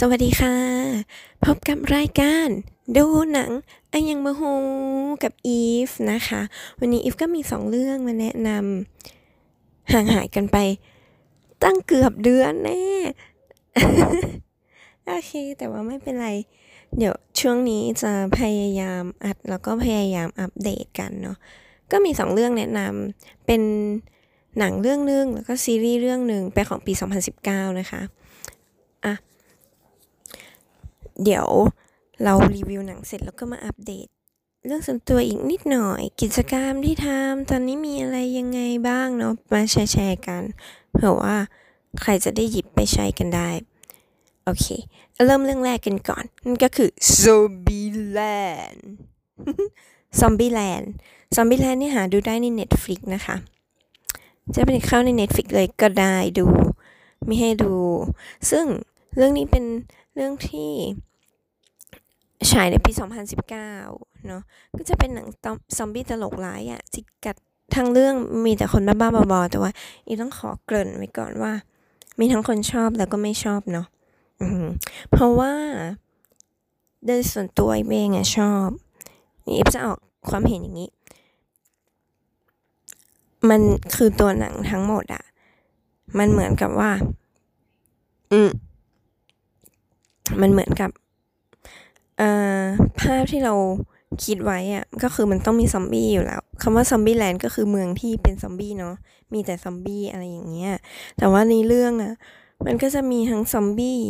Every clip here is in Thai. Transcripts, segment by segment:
สวัสดีค่ะ พบกับรายการดูหนังไอยังมาฮูกับอีฟนะคะ วันนี้อีฟก็มีสองเรื่องมาแนะนำห่างหายกันไป ตั้งเกือบเดือนแน่ โอเค แต่ว่าไม่เป็นไร เดี๋ยวช่วงนี้จะพยายามอัดแล้วก็พยายามอัปเดตกันเนาะก็มีสองเรื่องแนะนำเป็นหนังเรื่องนึงแล้วก็ซีรีส์เรื่องหนึ่งเป็นของปี 2019 นะคะอะ เดี๋ยวเรารีวิวหนังเสร็จแล้วก็มาอัปเดต เรื่องส่วนตัวอีกนิดหน่อย กิจกรรมที่ทำตอนนี้มีอะไรยังไงบ้างเนาะมาแชร์ๆกันเผื่อว่าใครจะได้หยิบไปใช้กันได้ โอเค เริ่มเรื่องแรกกันก่อน นั่นก็คือ Zombieland Zombieland Zombieland นี่หาดูได้ใน Netflix นะคะ จะเป็นเข้าใน Netflix เลยก็ได้ดู ไม่ให้ดู ซึ่งเรื่องนี้เป็นเรื่องที่ ฉายในปี 2019 เนาะก็จะเป็นหนังซอมบี้ตลกร้ายอะจิกัดทั้งเรื่องมีแต่คนบ้าๆบอๆแต่ว่าอีต้องขอเกริ่นไว้ก่อนว่า มีทั้งคนชอบแล้วก็ไม่ชอบเนาะเพราะว่าโดยส่วนตัวเองอะชอบนี่จะออกความเห็นอย่างนี้ มันคือตัวหนังทั้งหมดอะมันเหมือนกับว่า อืมมันเหมือนกับ ภาพที่เราคิดไว้อะก็คือมันต้องมีซอมบี้อยู่แล้วคำว่าซอมบี้แลนด์ก็คือเมืองที่เป็นซอมบี้เนาะมีแต่ซอมบี้อะไรอย่างเงี้ยแต่ว่าในเรื่องอะมันก็จะมีทั้งซอมบี้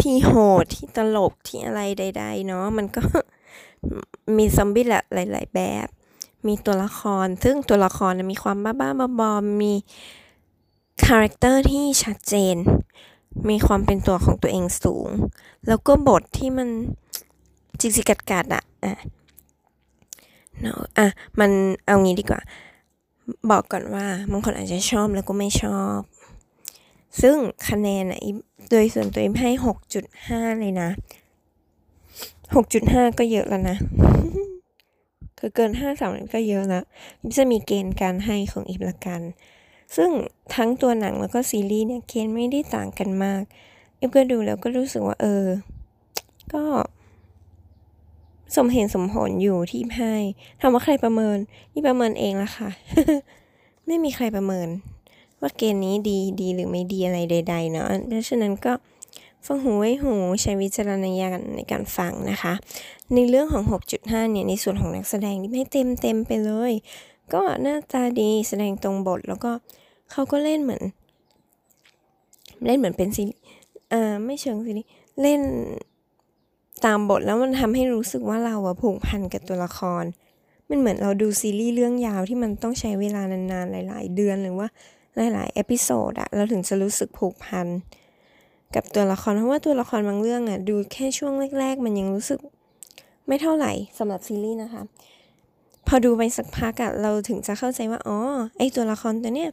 ที่โหดที่ตลกที่อะไรใด ๆ เนาะมันก็มีซอมบี้หลาย ๆ แบบ มีตัวละคร ซึ่งตัวละครมีความบ้าๆบอๆมี character ที่ชัดเจน มีความเป็นตัวของตัวเองสูง แล้วก็บทที่มันจิกจิกกัดกัดอะอะเนาะอะมันเอางี้ดีกว่า บอกก่อนว่าบางคนอาจจะชอบแล้วก็ไม่ชอบ ซึ่งคะแนนอะโดยส่วนตัวเองให้หกจุดห้าเลยนะหกจุดห้าก็เยอะแล้วนะคือเกินห้าสามก็เยอะแล้วจะมีเกณฑ์การให้ของอีกละกัน ซึ่งทั้งตัวหนังแล้วก็ซีรีส์เนี่ยเกณฑ์ไม่ได้ต่างกันมากอีฟก็ดูแล้วก็รู้สึกว่าเออ ก็สมเหตุสมผลอยู่ที่ไพ่ถามว่าใครประเมิน นี่ประเมินเองละค่ะ ไม่มีใครประเมิน ว่าเกณฑ์นี้ดีดีหรือไม่ดีอะไรใด ๆ เนาะดังนั้นก็ฟังหูไว้หูใช้วิจารณญาณในการฟังนะคะ ในเรื่องของ 6.5 เนี่ย ในส่วนของนักแสดงนี่ไม่เต็มเต็มไปเลย ก็หน้าตาดีแสดงตรงบทแล้วก็ เขาก็เล่นเหมือน เล่นเหมือนเป็นซีอ่าไม่เชิงซีรีเล่นตามบทแล้วมันทำให้รู้สึกว่าเราอะผูกพันกับตัวละคร มันเหมือนเราดูซีรีส์เรื่องยาวที่มันต้องใช้เวลานานๆ หลาย ๆ เดือนหรือว่าหลายๆ episode อะเราถึงจะรู้สึกผูกพันกับตัวละครเพราะว่าตัวละครบางเรื่องอะดูแค่ช่วงแรก ๆ มันยังรู้สึกไม่เท่าไหร่สำหรับซีรีส์นะคะ พอดูไปสักพักอะเราถึงจะเข้าใจว่าอ๋อไอตัวละครตัวเนี้ย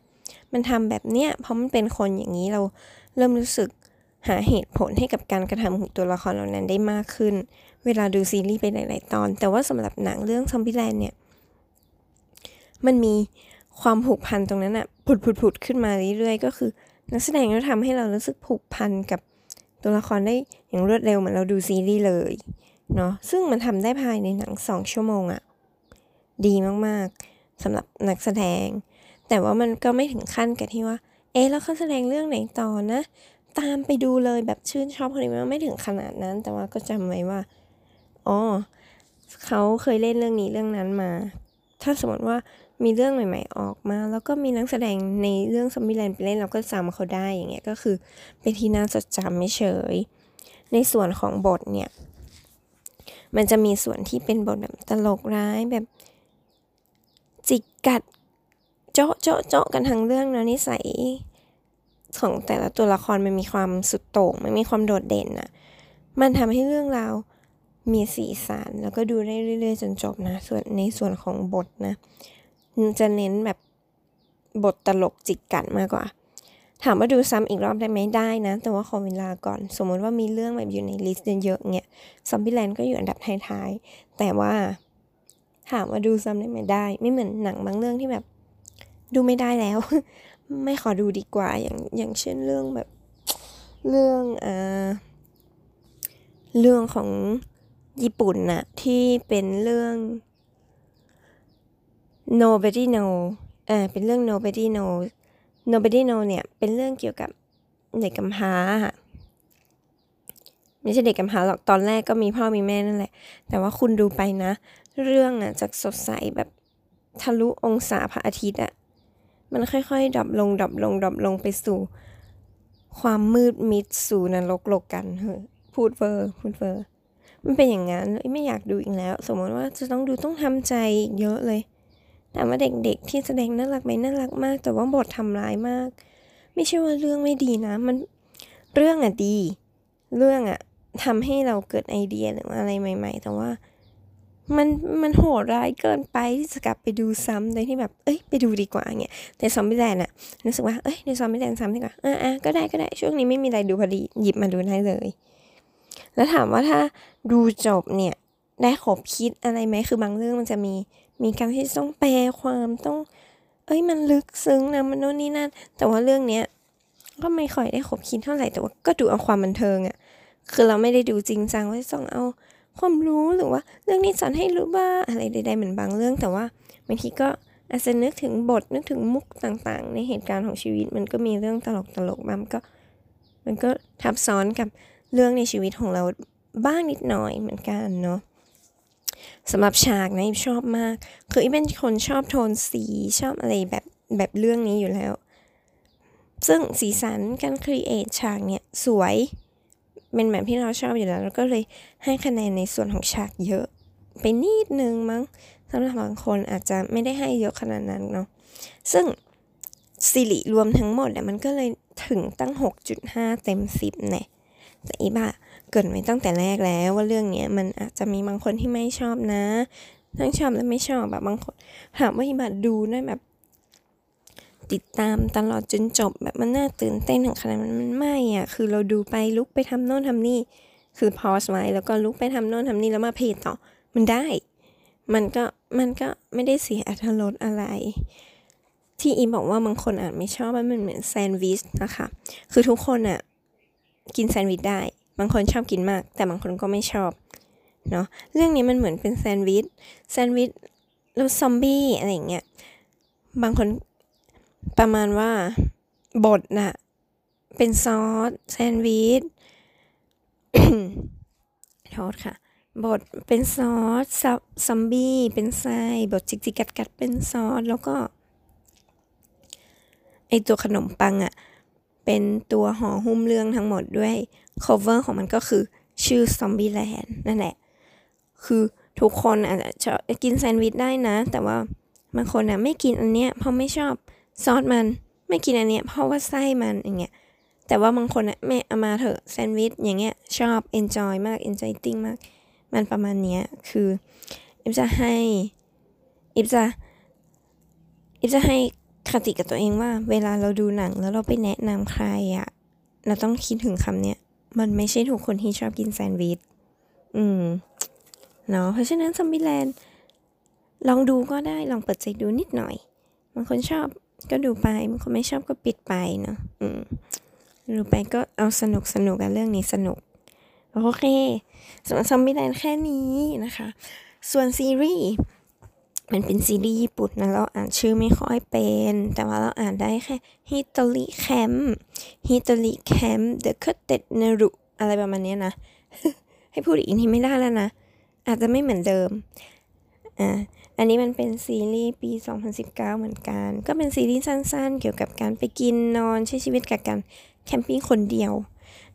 มันทำแบบเนี้ยเพราะมันเป็นคนอย่างนี้เราเริ่มรู้สึกหาเหตุผลให้กับการกระทำของตัวละครเหล่านั้นได้มากขึ้น เวลาดูซีรีส์ไปหลาย ๆ ตอน แต่ว่าสำหรับหนังเรื่องซอมบี้แลนด์เนี่ย มันมีความผูกพันตรงนั้นอะผุดผุดผุดขึ้นมาเรื่อย ๆ ก็คือ นักแสดงก็ทำให้เรารู้สึกผูกพันกับตัวละครได้อย่างรวดเร็วเหมือนเราดูซีรีส์เลยเนาะซึ่งมันทำได้ภายในหนังสองชั่วโมงอะดีมากๆสำหรับนักแสดง แต่ว่ามันก็ไม่ถึงขั้นกับที่ว่า เอ๊ะแล้วเขาแสดงเรื่องไหนต่อนะ ตามไปดูเลยแบบชื่นชอบคนนี้ไม่ถึงขนาดนั้น แต่ว่าก็จำไว้ว่าอ๋อเขาเคยเล่นเรื่องนี้เรื่องนั้นมา ถ้าสมมติว่ามีเรื่องใหม่ ๆ ออกมา แล้วก็มีนักแสดงในเรื่องซอมบี้แลนด์ไปเล่นเราก็จำเขาได้อย่างเงี้ยก็คือเป็นที่น่าจดจำไม่เฉย ในส่วนของบทเนี่ยมันจะมีส่วนที่เป็นบทแบบตลกร้ายแบบจิกกัด เจาะเจาะเจาะกันทั้งเรื่องนะนิสัยของแต่ละตัวละครมันมีความสุดโต่งมันมีความโดดเด่นอะมันทำให้เรื่องราวมีสีสันแล้วก็ดูได้เรื่อยๆ จนจบนะ ส่วนในส่วนของบทนะ จะเน้นแบบบทตลกจิกกัดมากกว่า ถามว่าดูซ้ำอีกรอบได้ไหมได้นะ แต่ว่าขอเวลาก่อน สมมติว่ามีเรื่องแบบอยู่ใน list เยอะๆเนี่ย Zombieland ก็อยู่อันดับท้ายๆแต่ว่าถามว่าดูซ้ำได้ไหมได้ ไม่เหมือนหนังบางเรื่องที่แบบ ดูไม่ได้แล้ว ไม่ขอดูดีกว่าอย่างอย่างเช่นเรื่องแบบ เรื่องอ่าเรื่องของญี่ปุ่นนะที่เป็นเรื่อง nobody know อ่าเป็นเรื่อง nobody know nobody know เนี่ยเป็นเรื่องเกี่ยวกับเด็กกำพร้าค่ะไม่ใช่เด็กกำพร้าหรอกตอนแรกก็มีพ่อมีแม่นั่นแหละ แต่ว่าคุณดูไปนะ เรื่องอะจากสดใสแบบทะลุองศาพระอาทิตย์อะ มันค่อยๆ ดับลงดับลงดับลงไปสู่ ความมืดมิดสู่นรกโลกกันเฮ้ยพูดเวอร์พูดเวอร์มันเป็นอย่างนั้นไม่อยากดูอีกแล้ว สมมติว่าจะต้องดูต้องทำใจเยอะเลย แต่ว่าเด็กๆ ที่แสดงน่ารักไหมน่ารักมาก แต่ว่าบททำร้ายมาก ไม่ใช่ว่าเรื่องไม่ดีนะ มันเรื่องอะดี เรื่องอะทำให้เราเกิดไอเดียหรืออะไรใหม่ ๆ แต่ว่า มันมันโหดร้ายเกินไปที่จะกลับไปดูซ้ำโดยที่แบบ เอ้ยไปดูดีกว่าเงี้ยแต่ซอมบี้แลนด์อะรู้สึกว่าเอ้ยในซอมบี้แลนด์ซ้ำดีกว่าอะอะก็ได้ก็ได้ช่วงนี้ไม่มีอะไรดูพอดีหยิบมาดูได้เลย แล้วถามว่าถ้าดูจบเนี่ยได้ขบคิดอะไรไหมคือบางเรื่องมันจะมีมีการที่ต้องแปลความต้อง เอ้ยมันลึกซึ้งนะมันโน่นนี่นั่นแต่ว่าเรื่องเนี้ยก็ไม่ค่อยได้ขบคิดเท่าไหร่แต่ว่าก็ดูเอาความบันเทิงอะคือเราไม่ได้ดูจริงจังว่าต้องเอา ความรู้หรือว่า เรื่องนี้สอนให้รู้ว่าอะไรใดๆเหมือนบางเรื่อง แต่ว่าบางทีก็อาจจะนึกถึงบทนึกถึงมุกต่างๆ ในเหตุการณ์ของชีวิต มันก็มีเรื่องตลกๆมันก็ มันก็ทับซ้อนกับเรื่องในชีวิตของเราบ้างนิดหน่อยเหมือนกันเนาะสำหรับฉากนะชอบมาก คืออีเป็นคนชอบโทนสีชอบอะไรแบบแบบเรื่องนี้อยู่แล้ว ซึ่งสีสันการครีเอทฉากเนี่ยสวย เป็นแบบที่เราชอบอยู่แล้วแล้วก็เลยให้คะแนนในส่วนของฉากเยอะ ไปนิดนึงมั้งสำหรับบางคนอาจจะไม่ได้ให้เยอะขนาดนั้นเนาะซึ่งสิริรวมทั้งหมดเนี่ยมันก็เลยถึงตั้ง 6.5 เต็ม 10เนี่ยแต่อีบ้าเกิดไว้ตั้งแต่แรกแล้วว่าเรื่องเนี้ยมันอาจจะมีบางคนที่ไม่ชอบนะ ทั้งชอบและไม่ชอบแบบบางคนถามว่าอีบ้าดูได้แบบ ติดตามตลอดจนจบแบบมันน่าตื่นเต้นถึงขนาดมันมันไม่อะคือเราดูไปลุกไปทำโน่นทำนี่ คือพอสไว้แล้วก็ลุกไปทำโน่นทำนี่แล้วมาเพจต่อมันได้ มันก็มันก็ไม่ได้เสียอัตรสอะไร ที่อีบอกว่าบางคนอาจไม่ชอบมันเหมือนแซนด์วิชนะคะ คือทุกคนอะกินแซนด์วิชได้ บางคนชอบกินมาก แต่บางคนก็ไม่ชอบเนาะเรื่องนี้มันเหมือนเป็นแซนด์วิชแซนด์วิชแล้วซอมบี้อะไรอย่างเงี้ยบางคน ประมาณว่าบทน่ะ เป็นซอสแซนด์วิชโทษค่ะบทเป็นซอสซอมบี้เป็นไส้บทจิกจิกกัดกัดเป็นซอสแล้วก็ไอตัวขนมปังอะ่ะ เป็นตัวห่อหุ้มเรื่องทั้งหมดด้วย cover ของมันก็คือชื่อ Zombieland นั่นแหละ คือทุกคนอาจจะกินแซนด์วิชได้นะ แต่ว่าบางคนนะไม่กินอันเนี้ยเพราะไม่ชอบ ซอสมันไม่กินอันเนี้ยเพราะว่าไส้มันอย่างเงี้ยแต่ว่าบางคนนะแม่เอามาเถอะแซนด์วิชอย่างเงี้ยชอบ enjoy มาก enjoy t i n g มาก มันประมาณเนี้ยคืออิฟจะให้อิฟจะอิฟจะให้คติกับตัวเองว่า เวลาเราดูหนังแล้วเราไปแนะนำใครอะเราต้องคิดถึงคำเนี้ยมันไม่ใช่ทุกคนที่ชอบกินแซนด์วิชอืมเนาะเพราะฉะนั้นซอมบี้แลนด์ลองดูก็ได้ลองเปิดใจดูนิดหน่อยบางคนชอบ ก็ดูไปบางคนไม่ชอบก็ปิดไปเนาะอืมดูไปก็เอาสนุกสนุกกันเรื่องนี้สนุก โอเคส่วน Zombieland แค่นี้นะคะ ส่วนซีรีส์มันเป็นซีรีส์ญี่ปุ่นนะเราอ่านชื่อไม่ค่อยเป็น แต่ว่าเราอ่านได้แค่ひとりキャンプひとりキャンプで食って寝るอะไรประมาณนี้นะ ให้พูดอีกทีไม่ได้แล้วนะ อาจจะไม่เหมือนเดิม อ่า อันนี้มันเป็นซีรีส์ปี 2019 เหมือนกัน ก็เป็นซีรีส์สั้นๆ เกี่ยวกับการไปกินนอนใช้ชีวิตกับการcamping คนเดียว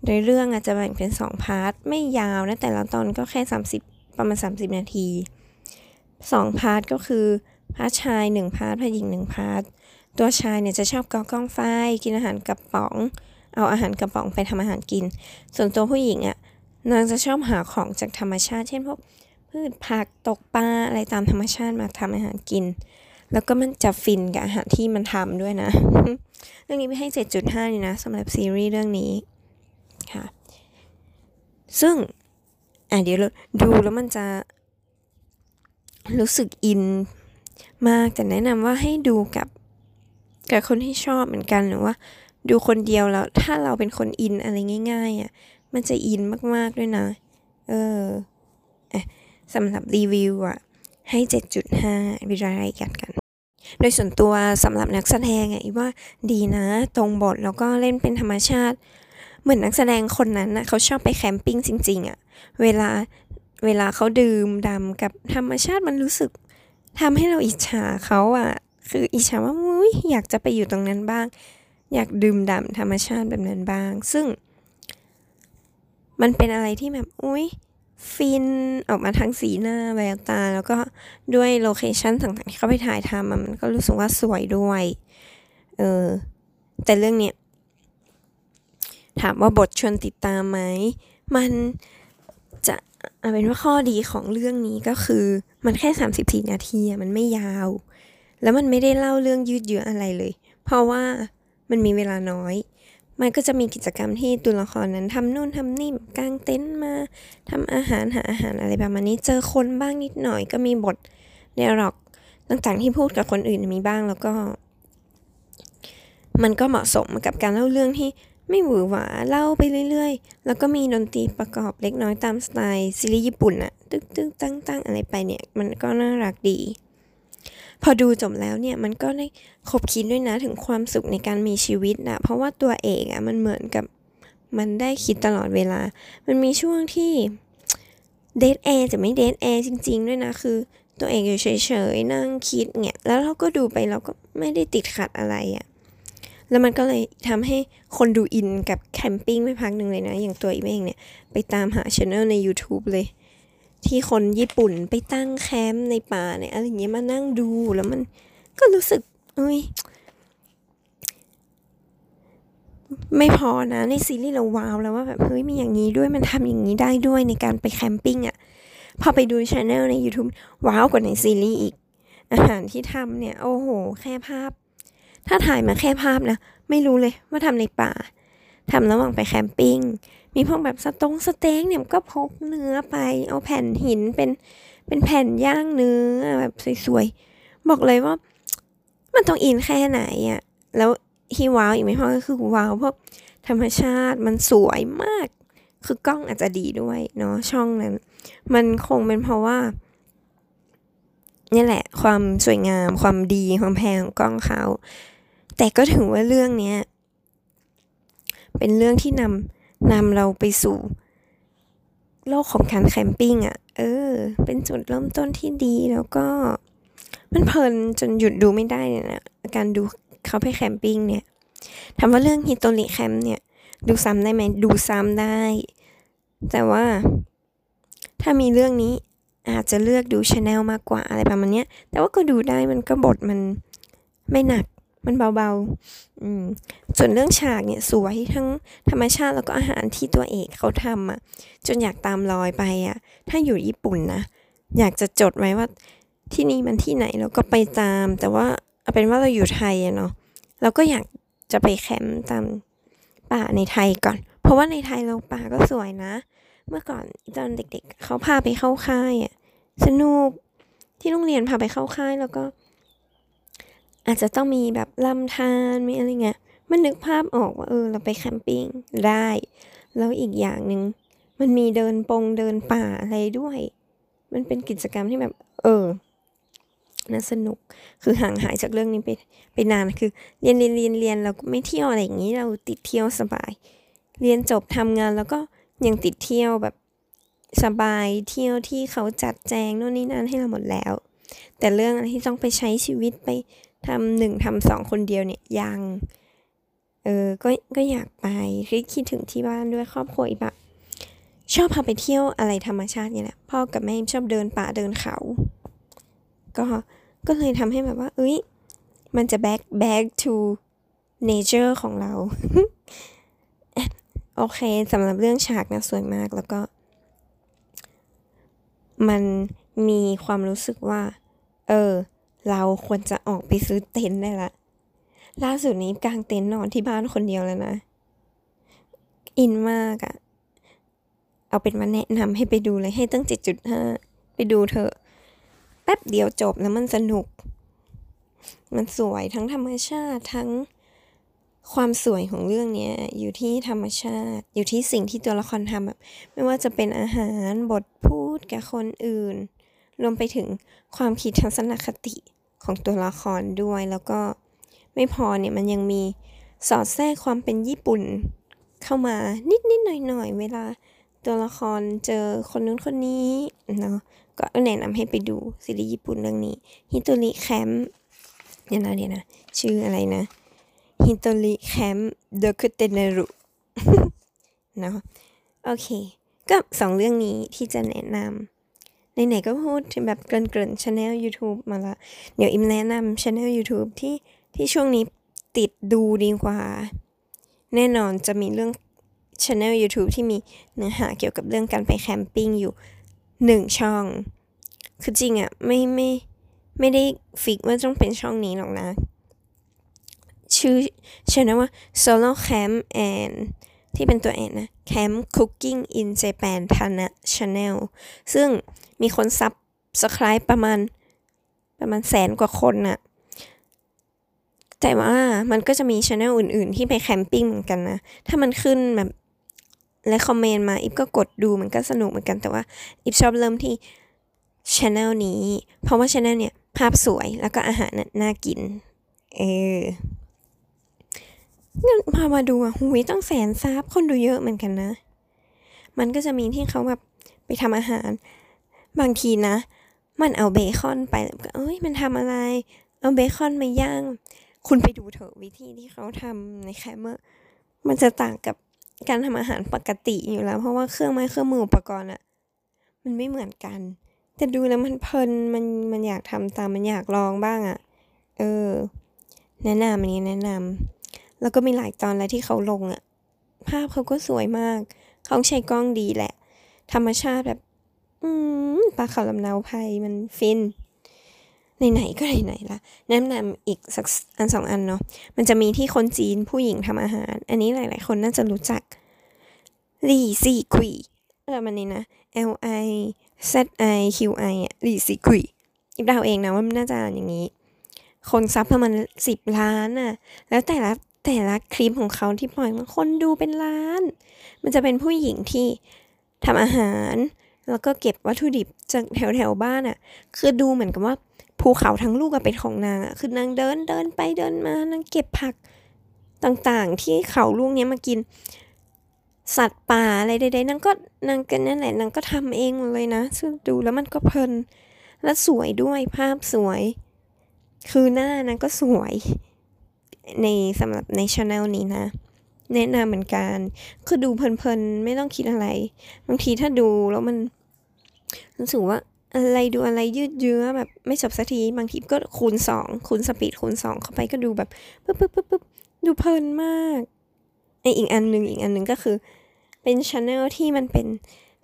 โดยเรื่องอาจจะแบ่งเป็น 2 part ไม่ยาวนะ แต่ละตอนก็แค่ 30 ประมาณ 30 นาทีสอง part ก็คือ part ชายหนึ่ง part part หญิงหนึ่ง part ตัวชายเนี่ยจะชอบก่อกองไฟกินอาหารกระป๋อง เอาอาหารกระป๋องไปทำอาหารกิน ส่วนตัวผู้หญิงอะ่ะนางจะชอบหาของจากธรรมชาติ เช่นพวก พืชผักตกปลาอะไรตามธรรมชาติมาทำอาหารกิน แล้วก็มันจะฟินกับอาหารที่มันทำด้วยนะ เรื่องนี้ไม่ให้ 7.5 เลยนะสำหรับซีรีส์เรื่องนี้ค่ะ ซึ่งอะเดี๋ยวเราดูแล้วมันจะรู้สึกอินมากแต่แนะนำว่าให้ดูกับกับคนที่ชอบเหมือนกันหรือว่า ดูคนเดียวแล้วถ้าเราเป็นคนอินอะไรง่ายๆอะมันจะอินมากๆด้วยนะ เอออะ สำหรับรีวิวอะให้ 7.5วิรายกันกัน โดยส่วนตัวสำหรับนักแสดงอะว่าดีนะ ตรงบทแล้วก็เล่นเป็นธรรมชาติ เหมือนนักแสดงคนนั้นนะเขาชอบไปแคมปิ้งจริงๆอะเวลาเวลาเขาดื่มดำกับธรรมชาติมันรู้สึกทำให้เราอิจฉาเขาอะคืออิจฉาว่าอุ้ยอยากจะไปอยู่ตรงนั้นบ้าง อยากดื่มด่ำธรรมชาติแบบนั้นบ้าง ซึ่ง มันเป็นอะไรที่แบบอุ้ย ฟินออกมาทั้งสีหน้าแววตา แล้วก็ด้วยโลเคชันต่างๆ ที่เขาไปถ่ายทำมันก็รู้สึกว่าสวยด้วยเออแต่เรื่องเนี้ยถามว่าบทชวนติดตามไหม มันจะเอาเป็นว่าข้อดีของเรื่องนี้ก็คือ มันแค่ 34 นาทีมันไม่ยาว แล้วมันไม่ได้เล่าเรื่องยืดเยื้ออะไรเลย เพราะว่ามันมีเวลาน้อย มันก็จะมีกิจกรรมที่ตัวละครนั้นทำนู่นทำนี่กางเต็นท์มาทำอาหารหาอาหารอะไรประมาณนี้ เจอคนบ้างนิดหน่อยก็มีบทเดร็อกต่างๆที่พูดกับคนอื่นมีบ้างแล้วก็ มันก็เหมาะสมกับการเล่าเรื่องที่ไม่หวือหวาเล่าไปเรื่อยๆ แล้วก็มีดนตรีประกอบเล็กน้อยตามสไตล์ซีรีส์ญี่ปุ่นอะตึ๊กตึ๊กตั้งตั้งอะไรไปเนี่ย มันก็น่ารักดี พอดูจบแล้วเนี่ยมันก็ได้คบคิดด้วยนะถึงความสุขในการมีชีวิตนะเพราะว่าตัวเอกอะมันเหมือนกับมันได้คิดตลอดเวลา มันมีช่วงที่เดทแอร์จะไม่เดทแอร์จริง ๆ ด้วยนะคือ ตัวเอกอยู่เฉยๆนั่งคิดเนี่ยแล้วเราก็ดูไปเราก็ไม่ได้ติดขัดอะไรอะแล้วมันก็เลยทำให้คนดูอินกับแคมปิ้งไม่พักหนึ่งเลยนะ อย่างตัวอีเองเนี่ย ไปตามหาช anel ใน YouTube เลย ที่คนญี่ปุ่นไปตั้งแคมป์ในป่าเนี่ยอะไรเงี้ยมานั่งดูแล้วมันก็รู้สึกเอ้ยไม่พอนะในซีรีส์เราว้าวแล้วว่าแบบเฮ้ยมีอย่างนี้ด้วยมันทำอย่างนี้ได้ด้วยในการไป camping อะพอไปดู channel ใน YouTube ว้าวกว่าในซีรีส์อีก อาหารที่ทำเนี่ย โอ้โห แค่ภาพ ถ้าถ่ายมาแค่ภาพนะ ไม่รู้เลยว่าทำในป่าทำระหว่างไป camping มีพวกแบบสตงสเต็กเนี่ยก็พกเนื้อไป เอาแผ่นหินเป็นเป็นแผ่นย่างเนื้อแบบสวยๆ บอกเลยว่ามันต้องอินแค่ไหนอะ่ะ แล้วที่ว้าวอีกไม่พอก็คือว้าวเพราะธรรมชาติมันสวยมาก คือกล้องอาจจะดีด้วยเนาะช่องนั้น มันคงเป็นเพราะว่านี่แหละ ความสวยงามความดีความแพงของกล้องเขา แต่ก็ถือว่าเรื่องเนี้ยเป็นเรื่องที่นำ นำเราไปสู่ โลกของการ camping อะ เออ เป็นจุดเริ่มต้นที่ดีแล้วก็ มันเพลินจนหยุดดูไม่ได้เนี่ยนะการดูเขาไป camping เนี่ยถามว่าเรื่อง Hitori Camp เนี่ย ดูซ้ำได้ไหมดูซ้ำได้ แต่ว่าถ้ามีเรื่องนี้อาจจะเลือกดู channel มากกว่าอะไรประมาณนี้แต่ว่าก็ดูได้มันก็บทมันไม่หนัก มันเบาๆอืมส่วนเรื่องฉากเนี่ยสวยทั้งธรรมชาติแล้วก็อาหารที่ตัวเอกเขาทำอะ จนอยากตามรอยไปอะ ถ้าอยู่ญี่ปุ่นนะ อยากจะจดไว้ว่าที่นี่มันที่ไหนเราก็ไปตาม แต่ว่าเอาเป็นว่าเราอยู่ไทยเนาะเราก็อยากจะไปแคมป์ตามป่าในไทยก่อน เพราะว่าในไทยเราป่าก็สวยนะ เมื่อก่อนตอนเด็กๆ เขาพาไปเข้าค่ายอะสนุกที่โรงเรียนพาไปเข้าค่ายแล้วก็ อาจจะต้องมีแบบลำธารมีอะไรเงี้ยมันนึกภาพออกว่าเออเราไปแคมปิ้งได้ แล้วอีกอย่างหนึ่งมันมีเดินปงเดินป่าอะไรด้วย มันเป็นกิจกรรมที่แบบ เออน่าสนุกคือห่างหายจากเรื่องนี้ไปไปนานคือ เรียนเรียนเรียนเรียนเราก็ไม่เที่ยวอะไรอย่างนี้ เราติดเที่ยวสบาย เรียนจบทำงานแล้วก็ยังติดเที่ยวแบบสบายเที่ยวที่เขาจัดแจงโน่นนี่นั่นให้เราหมดแล้ว แต่เรื่องอะไรที่ต้องไปใช้ชีวิตไป ทำหนึ่งทำสองคนเดียวเนี่ยยัง เออ ก็ ก็อยากไปคิดคิดถึงที่บ้านด้วยครอบครัวอีกแบบชอบพาไปเที่ยวอะไรธรรมชาติเนี่ยแหละ พ่อกับแม่ชอบเดินป่าเดินเขา ก็ ก็เลยทำให้แบบว่า เอ้ย มันจะ back back to nature ของเรา โอเคสำหรับเรื่องฉากนะสวยมากแล้วก็ มันมีความรู้สึกว่า เออ เราควรจะออกไปซื้อเต็นท์ได้ละ ล่าสุดนี้กางเต็นท์นอนที่บ้านคนเดียวแล้วนะ อินมากอะเอาเป็นมาแนะนำให้ไปดูเลยให้ตั้งเจ็ดจุดห้าไปดูเถอะ แป๊บเดียวจบแล้วมันสนุก มันสวยทั้งธรรมชาติทั้งความสวยของเรื่องเนี้ยอยู่ที่ธรรมชาติ อยู่ที่สิ่งที่ตัวละครทำแบบไม่ว่าจะเป็นอาหารบทพูดกับคนอื่น รวมไปถึงความคิดทัศนคติ ของตัวละครด้วย แล้วก็ไม่พอเนี่ยมันยังมีสอดแทรกความเป็นญี่ปุ่น เข้ามานิดนิดหน่อยหน่อยเวลาตัวละครเจอคนนู้นคนนี้เนาะก็แนะนำให้ไปดูซีรีส์ญี่ปุ่นเรื่องนี้ Hitori Camp เดี๋ยวนะเดี๋ยวนะ ชื่ออะไรนะ Hitori Camp de Kutte Neru เนาะโอเค ก็สองเรื่องนี้ที่จะแนะนำ ไหนๆก็พูดถึงแบบเกริ่นๆช anel YouTube มาละ เดี๋ยวอิมแนะนำช anel YouTube ที่ที่ช่วงนี้ติดดูดีกว่า แน่นอนจะมีเรื่องchannel YouTube ที่มีเนื้อหาเกี่ยวกับเรื่องการไป camping อยู่หนึ่งช่อง คือจริงอะไม่ไม่ไม่ได้ fix ว่าต้องเป็นช่องนี้หรอกนะ ชื่อชื่อนะว่า Solo Camp and ที่เป็นตัว and นะ Camp Cooking in Japan Tana Channel ซึ่งมีคนซับสไคร b e ประมาณประมาณแสนกว่าคนน่ะแต่ว่ามันก็จะมีช anel อื่น ๆ ที่ไปแคมปิ้งเหมือนกันนะ ถ้ามันขึ้นแบบและคอมเมนต์มาอิฟก็กดดูมันก็สนุกเหมือนกันแต่ว่าอิฟชอบเริ่มที่ช anel นี้ เพราะว่าช anel เนี่ยภาพสวยแล้วก็อาหารน่ากิน เออ พอมาดูอะหุยต้องแสนซับคนดูเยอะเหมือนกันนะ มันก็จะมีที่เขาแบบไปทำอาหาร บางทีนะ มันเอาเบคอนไปแล้วก็เอ้ยมันทำอะไร เอาเบคอนมาย่าง คุณไปดูเถอะวิธีที่เขาทำในแคมป์อะมันจะต่างกับการทำอาหารปกติอยู่แล้ว เพราะว่าเครื่องไม้เครื่องมืออุปกรณ์อะมันไม่เหมือนกัน แต่ดูแล้วมันเพลินมันมันอยากทำตามมันอยากลองบ้างอะเออ แนะนำอันนี้แนะนำ แล้วก็มีหลายตอนแล้วที่เขาลงอะภาพเขาก็สวยมาก เขาใช้กล้องดีแหละ ธรรมชาติแบบ อืมปลาเขาลำเนาไพมันฟินไหนๆก็ไหนๆละแนะนำอีกสักอันสองอันเนาะมันจะมีที่คนจีนผู้หญิงทำอาหาร อันนี้หลาย ๆ คนน่าจะรู้จักลี่ซี่คุยเออมันนี่นะ L I Z I Q I อะลี่ซี่คุยอิบดาวเองนะว่ามันน่าจะอย่างนี้ คนซับประมาณสิบล้านอะ แล้วแต่ละ แต่ละคลิปของเขาที่ปล่อยมาคนดูเป็นล้าน มันจะเป็นผู้หญิงที่ทำอาหาร แล้วก็เก็บวัตถุดิบจากแถวแถวบ้านอะ คือดูเหมือนกับว่าภูเขาทั้งลูกอะเป็นของนางอะคือนางเดินเดินไปเดินมานางเก็บผักต่างๆ ที่เขาลูกนี้มากิน สัตว์ป่าอะไรใดๆนางก็นางกันนั่นแหละนางก็ทำเองหมดเลยนะซึ่งดูแล้วมันก็เพลินและสวยด้วยภาพสวย คือหน้านางก็สวย ในสำหรับในช anel นี้นะ แนะนำเหมือนกัน คือดูเพลินๆ ไม่ต้องคิดอะไร บางทีถ้าดูแล้วมันรู้สึกว่าอะไรดูอะไรยืดเยื้อแบบไม่จบสักที บางทีก็คูณสองคูณสปีดคูณสองเข้าไปก็ดูแบบปึ๊บปึ๊บปึ๊บปึ๊บดูเพลินมากไออีกอันหนึ่งอีกอันหนึ่งก็คือ เป็นช anel ที่มันเป็น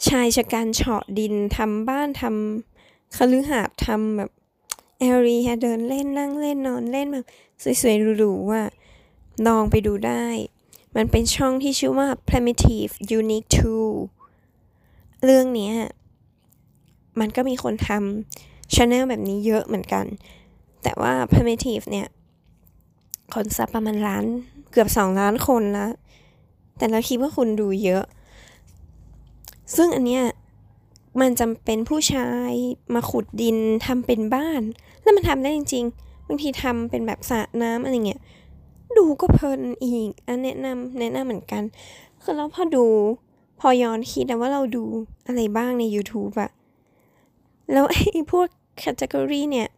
ชายชะกันเฉาะดินทำบ้านทำคฤหาสน์ทำแบบ แอรีเดินเล่นนั่งเล่นนอนเล่นแบบสวยๆหรูๆอะลองไปดูได้ มันเป็นช่องที่ชื่อว่า primitive unique Two เรื่องนี้มันก็มีคนทำช anel แบบนี้เยอะเหมือนกัน แต่ว่า primitive เนี่ย คนซับประมาณล้านเกือบสองล้านคนแล้วแต่เราคิดว่าคุณดูเยอะ ซึ่งอันเนี้ย มันจำเป็นผู้ชายมาขุดดินทำเป็นบ้าน แล้วมันทำได้จริงๆบางทีทำเป็นแบบสระน้ำอะไรเงี้ยดูก็เพลินอีกอันแนะนำแนะนำเหมือนกัน คือเราพอดูพอย้อนคิดนะว่าเราดูอะไรบ้างใน YouTube อะแล้วไอ้พวกแคตตากรีเนี่ย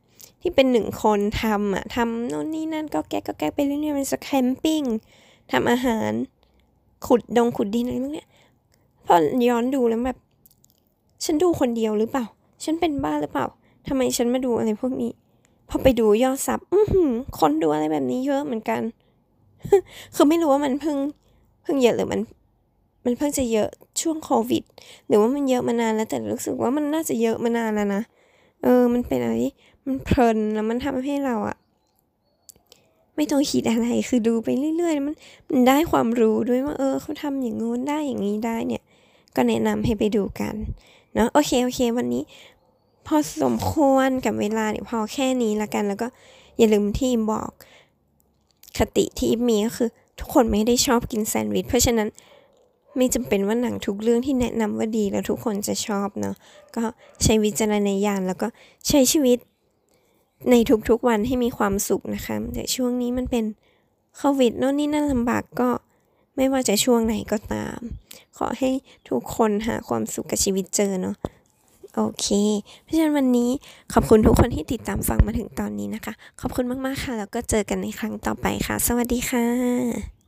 ที่เป็นหนึ่งคนทำอะทำโน่นนี่นั่นก็แก้ก็แก้ไปเรื่อยๆมันจะแคมปิ้งทำอาหาร ขุดดงขุดดินอะไรพวกเนี้ยพอย้อนดูแล้วแบบ ฉันดูคนเดียวหรือเปล่า ฉันเป็นบ้าหรือเปล่าทำไมฉันมาดูอะไรพวกนี้ พอไปดูยอดซับอือคนดูอะไรแบบนี้เยอะเหมือนกัน คือไม่รู้ว่ามันเพิ่งเพิ่งเยอะหรือมัน มันเพิ่งจะเยอะช่วงโควิด หรือว่ามันเยอะมานานแล้วแต่รู้สึกว่ามันน่าจะเยอะมานานแล้วนะ เออ มันเป็นอะไร มันเพลินแล้วมันทำให้เราอะไม่ต้องคิดอะไร คือดูไปเรื่อยๆ มันมันได้ความรู้ด้วยว่า เออ เขาทำอย่างงู้นได้อย่างนี้ได้เนี่ย ก็แนะนำให้ไปดูกัน เนาะโอเคโอเค วันนี้ พอสมควรกับเวลาเนี่ยวพอแค่นี้ละกัน แล้วก็อย่าลืมที่บอกคติที่มีก็คือ ทุกคนไม่ได้ชอบกินแซนด์วิชเพราะฉะนั้นไม่จำเป็นว่าหนังทุกเรื่องที่แนะนำว่าดีแล้วทุกคนจะชอบเนาะก็ใช้วิจารณญาณแล้วก็ใช้ชีวิตในทุกๆวันให้มีความสุขนะคะแต่ช่วงนี้มันเป็นโควิดโน่นนี่นั่นลำบากก็ ไม่ว่าจะช่วงไหนก็ตาม ขอให้ทุกคนหาความสุขกับชีวิตเจอเนาะโอเค เพราะฉะนั้นวันนี้ขอบคุณทุกคนที่ติดตามฟังมาถึงตอนนี้นะคะ ขอบคุณมาก ๆ ค่ะ แล้วก็เจอกันในครั้งต่อไปค่ะ สวัสดีค่ะ